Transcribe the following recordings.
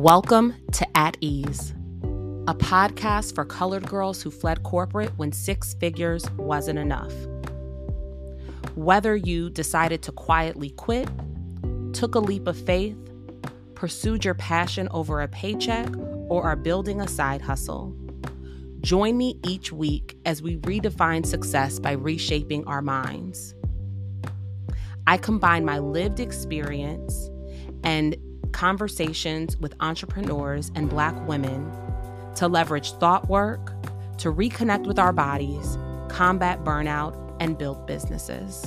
Welcome to At Ease, a podcast for colored girls who fled corporate when six figures wasn't enough. Whether you decided to quietly quit, took a leap of faith, pursued your passion over a paycheck, or are building a side hustle, join me each week as we redefine success by reshaping our minds. I combine my lived experience and conversations with entrepreneurs and Black women to leverage thought work, to reconnect with our bodies, combat burnout, and build businesses.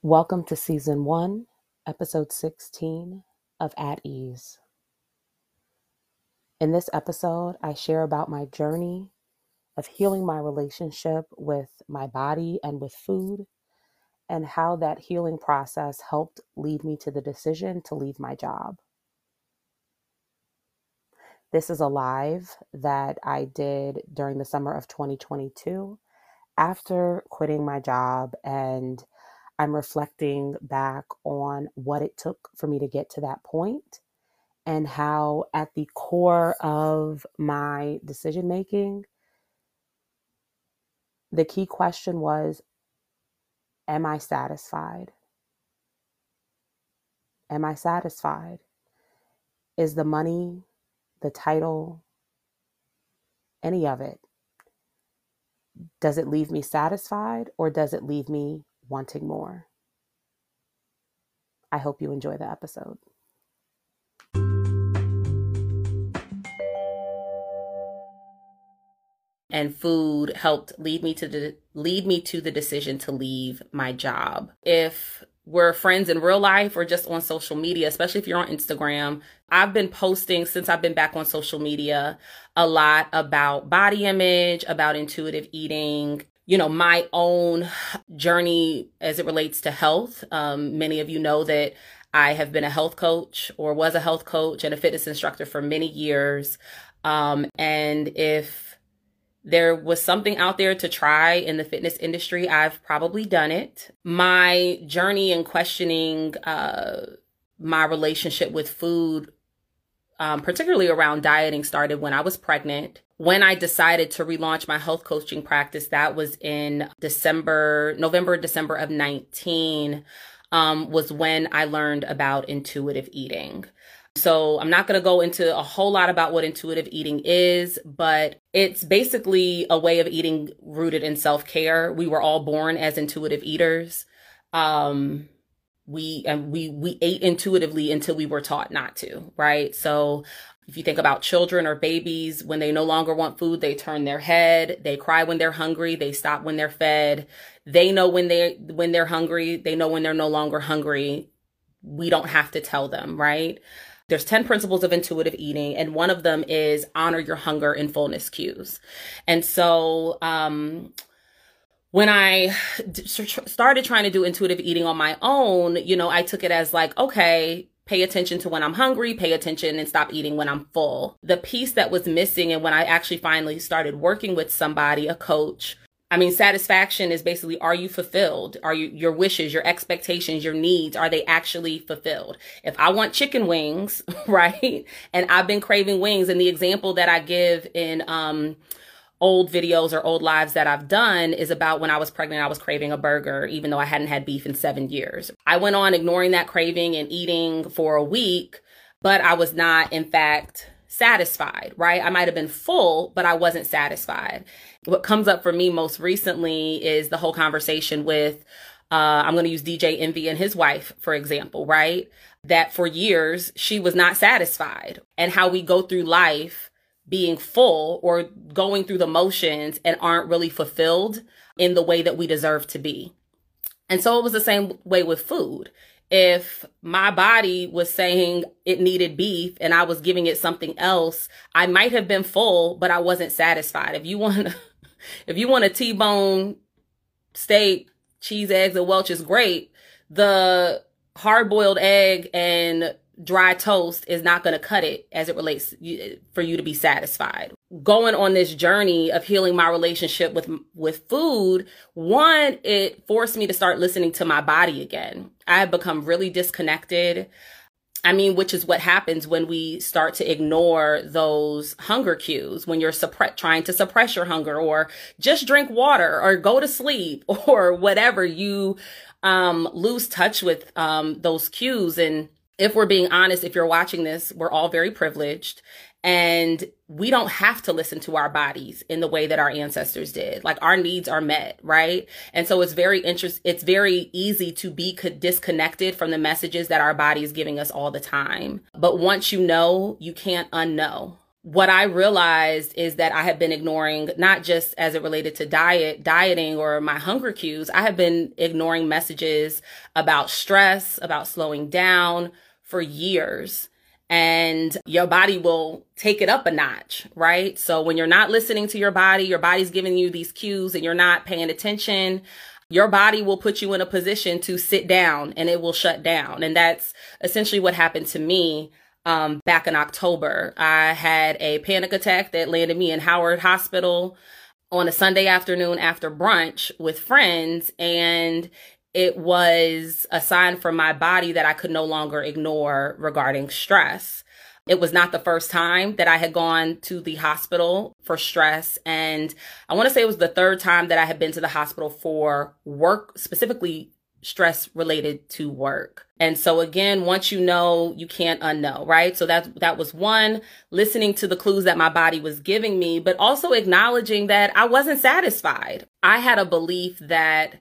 Welcome to Season 1, Episode 16 of At Ease. In this episode, I share about my journey of healing my relationship with my body and with food, and how that healing process helped lead me to the decision to leave my job. This is a live that I did during the summer of 2022 after quitting my job, and I'm reflecting back on what it took for me to get to that point and how, at the core of my decision making, the key question was Am I satisfied? Am I satisfied? Is the money, the title, any of it, does it leave me satisfied or does it leave me wanting more? I hope you enjoy the episode. And food helped lead me to the lead me to the decision to leave my job. If we're friends in real life or just on social media, especially if you're on Instagram, I've been posting since I've been back on social media a lot about body image, about intuitive eating, you know, my own journey as it relates to health. Um, many of you know that I have been a health coach or was a health coach and a fitness instructor for many years. Um, and if there was something out there to try in the fitness industry, I've probably done it. My journey in questioning uh, my relationship with food, um, particularly around dieting, started when I was pregnant. When I decided to relaunch my health coaching practice, that was in December, November, December of 19, um, was when I learned about intuitive eating. So I'm not going to go into a whole lot about what intuitive eating is, but it's basically a way of eating rooted in self care. We were all born as intuitive eaters. Um, we and we we ate intuitively until we were taught not to, right? So if you think about children or babies, when they no longer want food, they turn their head, they cry when they're hungry, they stop when they're fed. They know when they when they're hungry, they know when they're no longer hungry. We don't have to tell them, right? There's 10 principles of intuitive eating, and one of them is honor your hunger and fullness cues. And so, um, when I started trying to do intuitive eating on my own, you know, I took it as like, okay, pay attention to when I'm hungry, pay attention and stop eating when I'm full. The piece that was missing, and when I actually finally started working with somebody, a coach, I mean, satisfaction is basically are you fulfilled? Are you your wishes, your expectations, your needs, are they actually fulfilled? If I want chicken wings, right? And I've been craving wings, and the example that I give in um old videos or old lives that I've done is about when I was pregnant, I was craving a burger, even though I hadn't had beef in seven years. I went on ignoring that craving and eating for a week, but I was not, in fact, satisfied, right? I might have been full, but I wasn't satisfied. What comes up for me most recently is the whole conversation with, uh, I'm going to use DJ Envy and his wife, for example, right? That for years she was not satisfied and how we go through life being full or going through the motions and aren't really fulfilled in the way that we deserve to be. And so it was the same way with food if my body was saying it needed beef and I was giving it something else, I might have been full, but I wasn't satisfied. If you want if you want a T-bone steak, cheese, eggs, and Welch is great. The hard-boiled egg and dry toast is not going to cut it as it relates for you to be satisfied. Going on this journey of healing my relationship with with food one it forced me to start listening to my body again. I had become really disconnected. I mean, which is what happens when we start to ignore those hunger cues, when you're suppre- trying to suppress your hunger or just drink water or go to sleep or whatever, you um, lose touch with um, those cues. And if we're being honest, if you're watching this, we're all very privileged and we don't have to listen to our bodies in the way that our ancestors did. Like our needs are met, right? And so it's very interest it's very easy to be co- disconnected from the messages that our body is giving us all the time. But once you know, you can't unknow. What I realized is that I have been ignoring not just as it related to diet, dieting or my hunger cues. I have been ignoring messages about stress, about slowing down for years and your body will take it up a notch, right? So when you're not listening to your body, your body's giving you these cues and you're not paying attention, your body will put you in a position to sit down and it will shut down. And that's essentially what happened to me um, back in October. I had a panic attack that landed me in Howard Hospital on a Sunday afternoon after brunch with friends. And it was a sign from my body that I could no longer ignore regarding stress. It was not the first time that I had gone to the hospital for stress. And I want to say it was the third time that I had been to the hospital for work, specifically stress related to work. And so again, once you know, you can't unknow, right? So that that was one, listening to the clues that my body was giving me, but also acknowledging that I wasn't satisfied. I had a belief that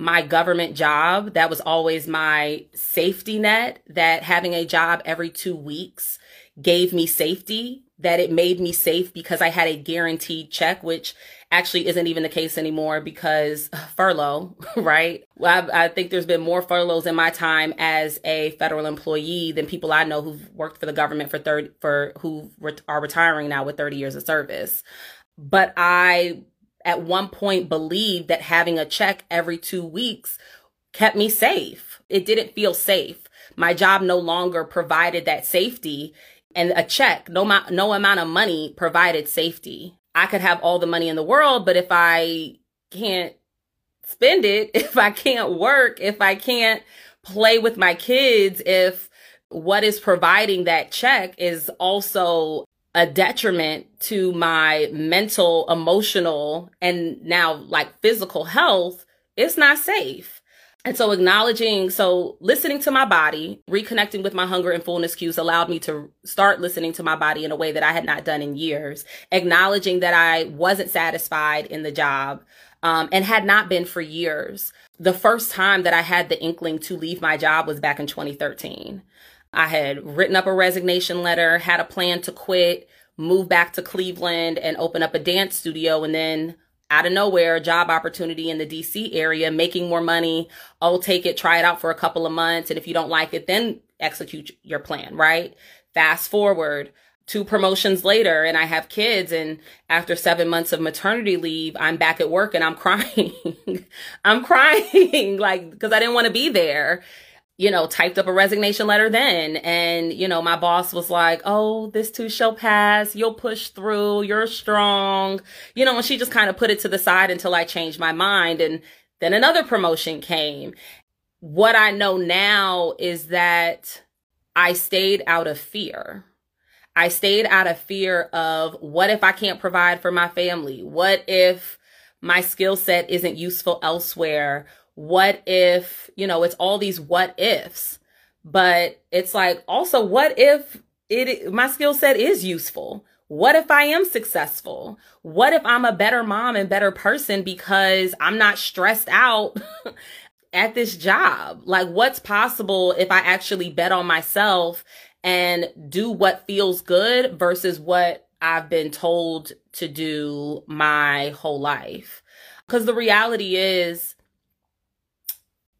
my government job. That was always my safety net, that having a job every two weeks gave me safety, that it made me safe because I had a guaranteed check, which actually isn't even the case anymore because furlough, right? I, I think there's been more furloughs in my time as a federal employee than people I know who've worked for the government for 30, for who are retiring now with 30 years of service. But I at one point believed that having a check every two weeks kept me safe. It didn't feel safe. My job no longer provided that safety and a check, no, no amount of money provided safety. I could have all the money in the world, but if I can't spend it, if I can't work, if I can't play with my kids, if what is providing that check is also a detriment to my mental, emotional, and now like physical health, it's not safe. And so acknowledging, so listening to my body, reconnecting with my hunger and fullness cues allowed me to start listening to my body in a way that I had not done in years, acknowledging that I wasn't satisfied in the job. Um, and had not been for years. The first time that I had the inkling to leave my job was back in 2013. I had written up a resignation letter, had a plan to quit, move back to Cleveland and open up a dance studio. And then out of nowhere, a job opportunity in the DC area, making more money. Oh, take it, try it out for a couple of months. And if you don't like it, then execute your plan, right? Fast forward two promotions later and I have kids and after 7 months of maternity leave I'm back at work and I'm crying. I'm crying like cuz I didn't want to be there you know, typed up a resignation letter then. And, you know, my boss was like, Oh, this too shall pass. You'll push through. You're strong. You know, and she just kind of put it to the side until I changed my mind. And then another promotion came. What I know now is that I stayed out of fear. I stayed out of fear of what if I can't provide for my family? What if my skill set isn't useful elsewhere? What if, you know, it's all these what ifs. But it's like also what if it my skill set is useful? What if I am successful? What if I'm a better mom and better person because I'm not stressed out at this job? Like what's possible if I actually bet on myself and do what feels good versus what I've been told to do my whole life? Because the reality is,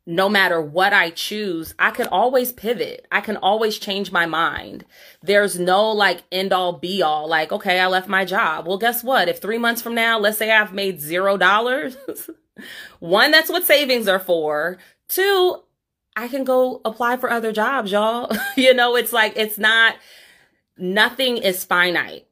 no matter what I choose, I can always pivot. I can always change my mind. There's no like end all be all, like, okay, I left my job. Well, guess what? If three months from now, let's say I've made zero dollars, one, that's what savings are for. Two, I can go apply for other jobs, y'all. you know, it's like, it's not, nothing is finite.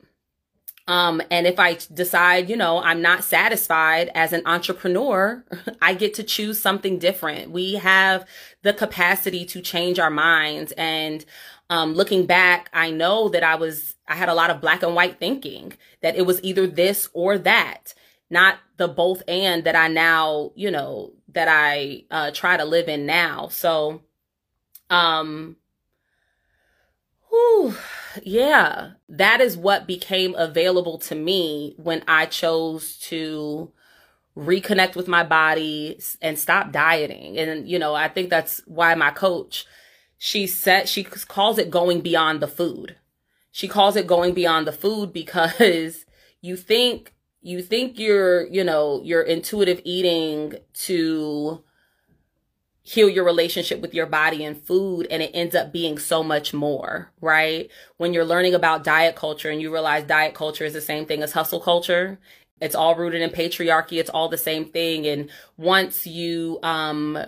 Um, and if I decide, you know, I'm not satisfied as an entrepreneur, I get to choose something different. We have the capacity to change our minds. And um, looking back, I know that I was, I had a lot of black and white thinking that it was either this or that, not the both and that I now, you know, that I uh, try to live in now. So, um, whew, yeah, that is what became available to me when I chose to reconnect with my body and stop dieting. And, you know, I think that's why my coach, she said, she calls it going beyond the food. She calls it going beyond the food because you think, you think you're, you know, you're intuitive eating to heal your relationship with your body and food and it ends up being so much more, right? When you're learning about diet culture and you realize diet culture is the same thing as hustle culture, it's all rooted in patriarchy, it's all the same thing and once you um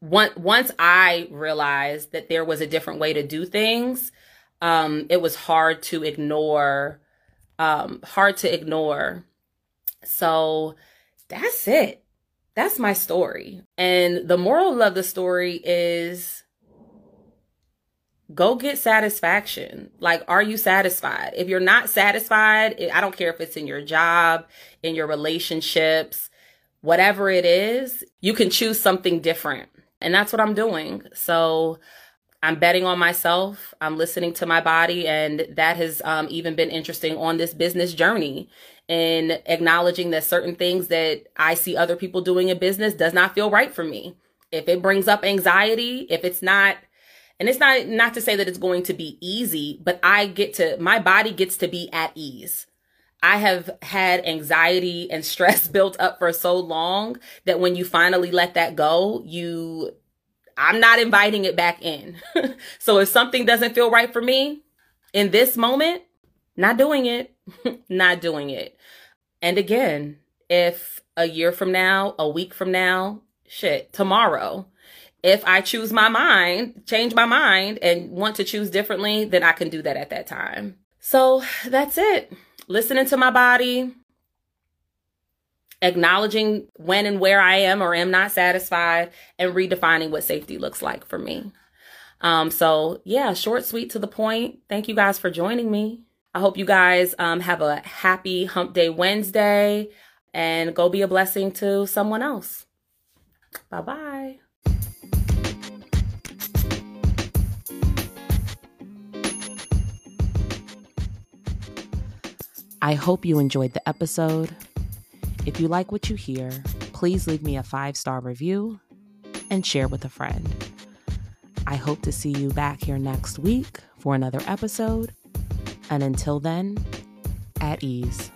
once once I realized that there was a different way to do things, um it was hard to ignore um hard to ignore. So that's it that's my story. And the moral of the story is go get satisfaction. Like, are you satisfied? If you're not satisfied, I don't care if it's in your job, in your relationships, whatever it is, you can choose something different. And that's what I'm doing. So I'm betting on myself. I'm listening to my body. And that has um, even been interesting on this business journey and acknowledging that certain things that I see other people doing in business does not feel right for me. If it brings up anxiety, if it's not, and it's not, not to say that it's going to be easy, but I get to, my body gets to be at ease. I have had anxiety and stress built up for so long that when you finally let that go, you, I'm not inviting it back in. so if something doesn't feel right for me in this moment, not doing it, not doing it. And again, if a year from now, a week from now, shit, tomorrow, if I choose my mind, change my mind and want to choose differently, then I can do that at that time. So that's it. Listening to my body, acknowledging when and where I am or am not satisfied, and redefining what safety looks like for me. Um, so yeah, short, sweet, to the point. Thank you guys for joining me. I hope you guys um, have a happy Hump Day Wednesday and go be a blessing to someone else. Bye bye. I hope you enjoyed the episode. If you like what you hear, please leave me a five star review and share with a friend. I hope to see you back here next week for another episode. And until then, at ease.